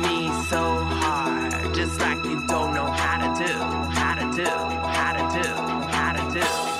me so hard, just like you don't know how to do, how to do, how to do, how to do. How to do.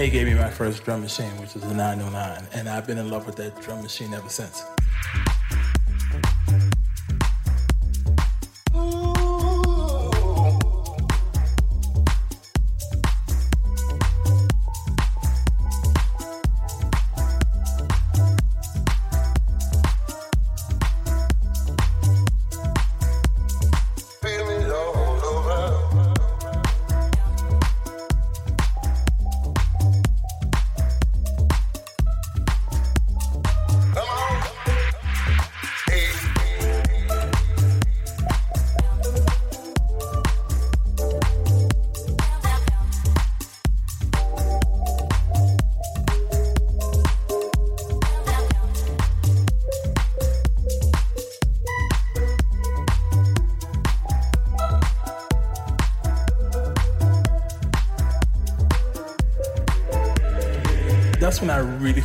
May gave me my first drum machine, which was a 909, and I've been in love with that drum machine ever since.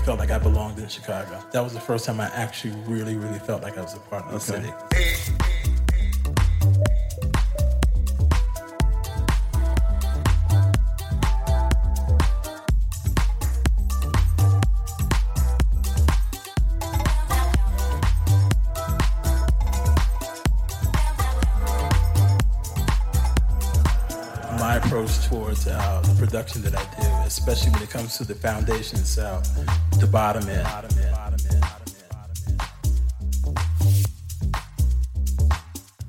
Felt like I belonged in Chicago. That was the first time I actually really, really felt like I was a part of the okay. city. towards uh, the production that I do, especially when it comes to the foundation itself, the bottom end.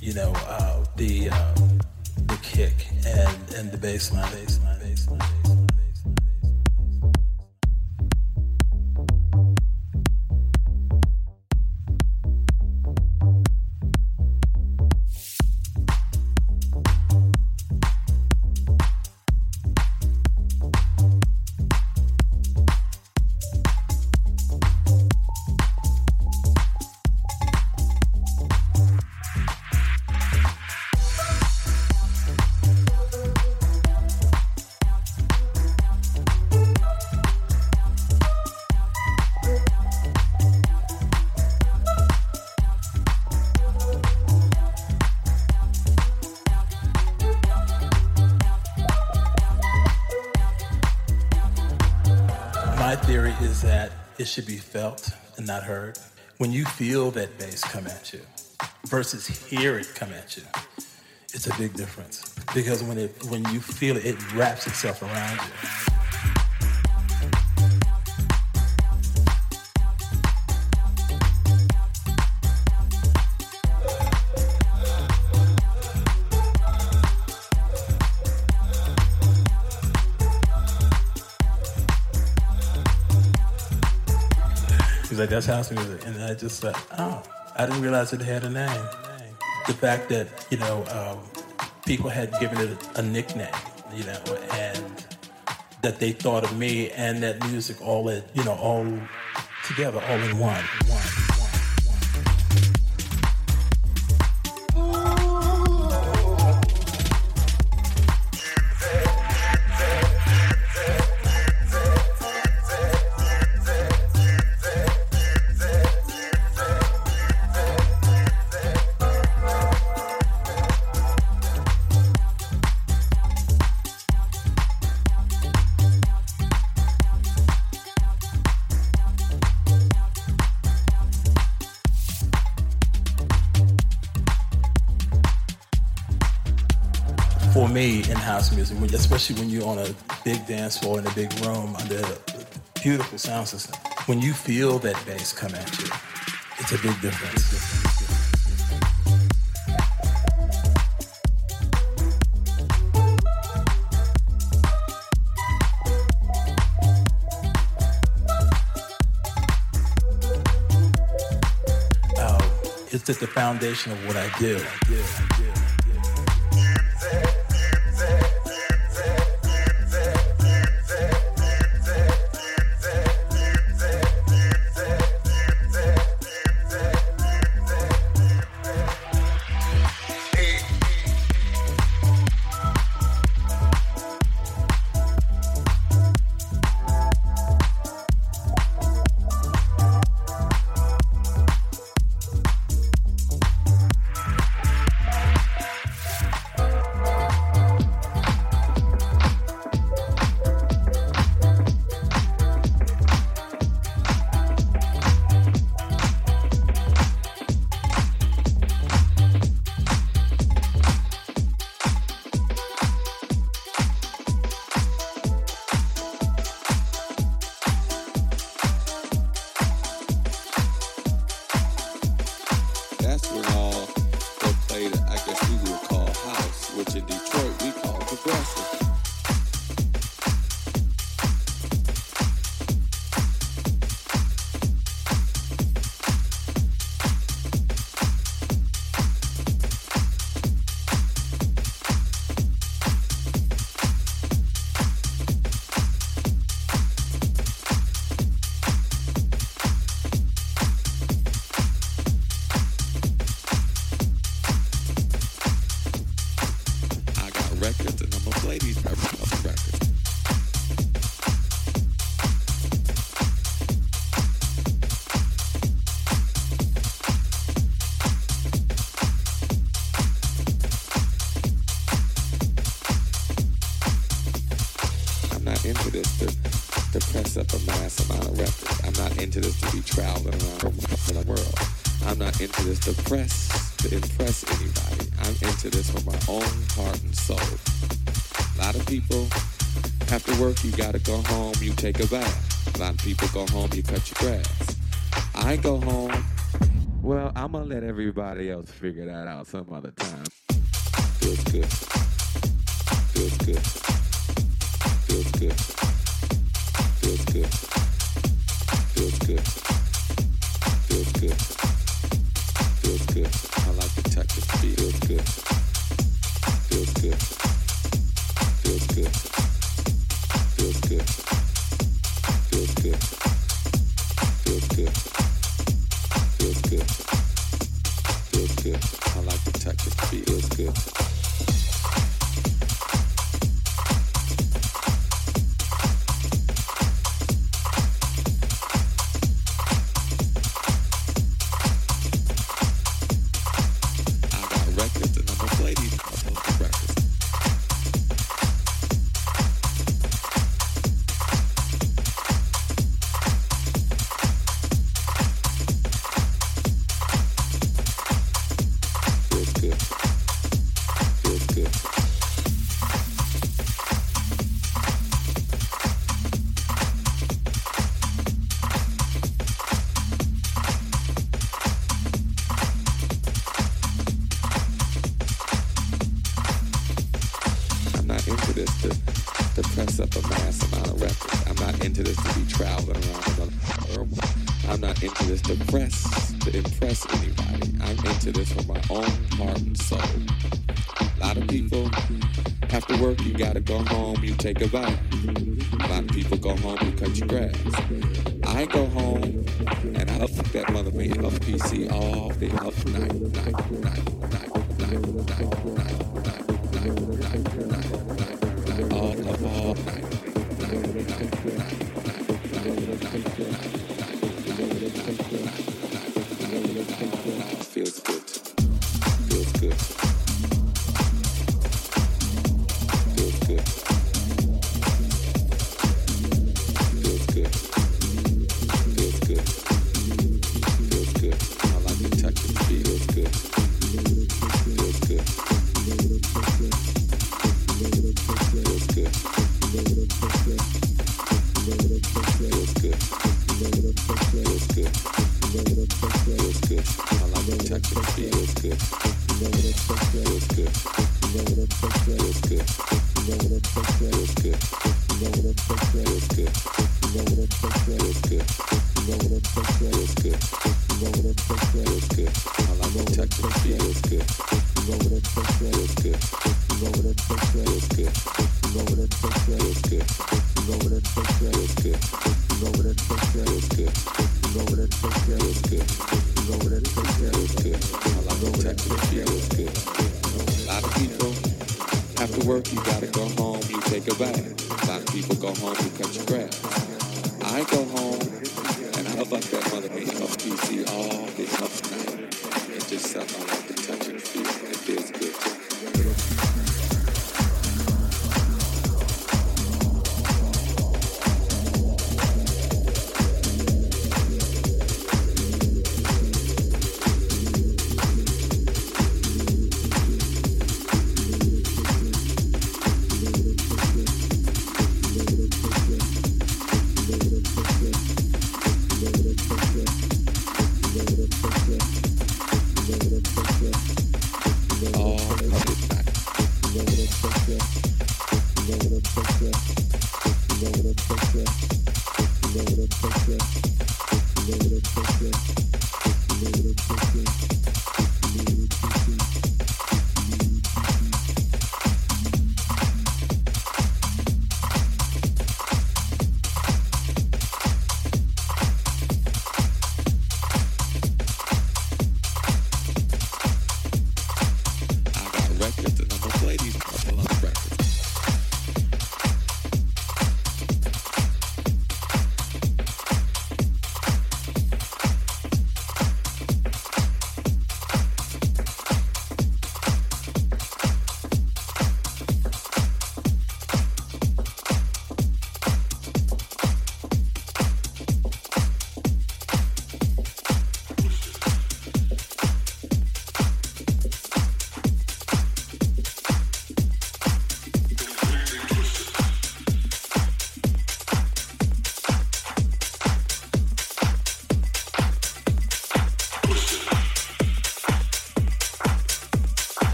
You know, uh, the uh, the kick and and the bass line. Bass line, bass line, not heard. When you feel that bass come at you versus hear it come at you, it's a big difference. Because when it when you feel it, it wraps itself around you. That's house music. And I just thought, oh, I didn't realize it had a name. The fact that, you know, um, people had given it a nickname, you know, and that they thought of me and that music all, at, you know, all together, all in one. one. House music, especially when you're on a big dance floor in a big room under a beautiful sound system. When you feel that bass come at you, it's a big difference. Uh, it's at the foundation of what I do. I do, I do. to Detroit we call progressive. you take a bath. A lot of people go home, you cut your grass. I go home. Well, I'm gonna let everybody else figure that out some other time. Feels good. Feels good. Feels good. take a bite. A lot of people after work, you gotta go home, you take a bath. A lot of people go home to cut grass. I go home, and I look like that mother ain't no PC all day, all night. It just sucks day.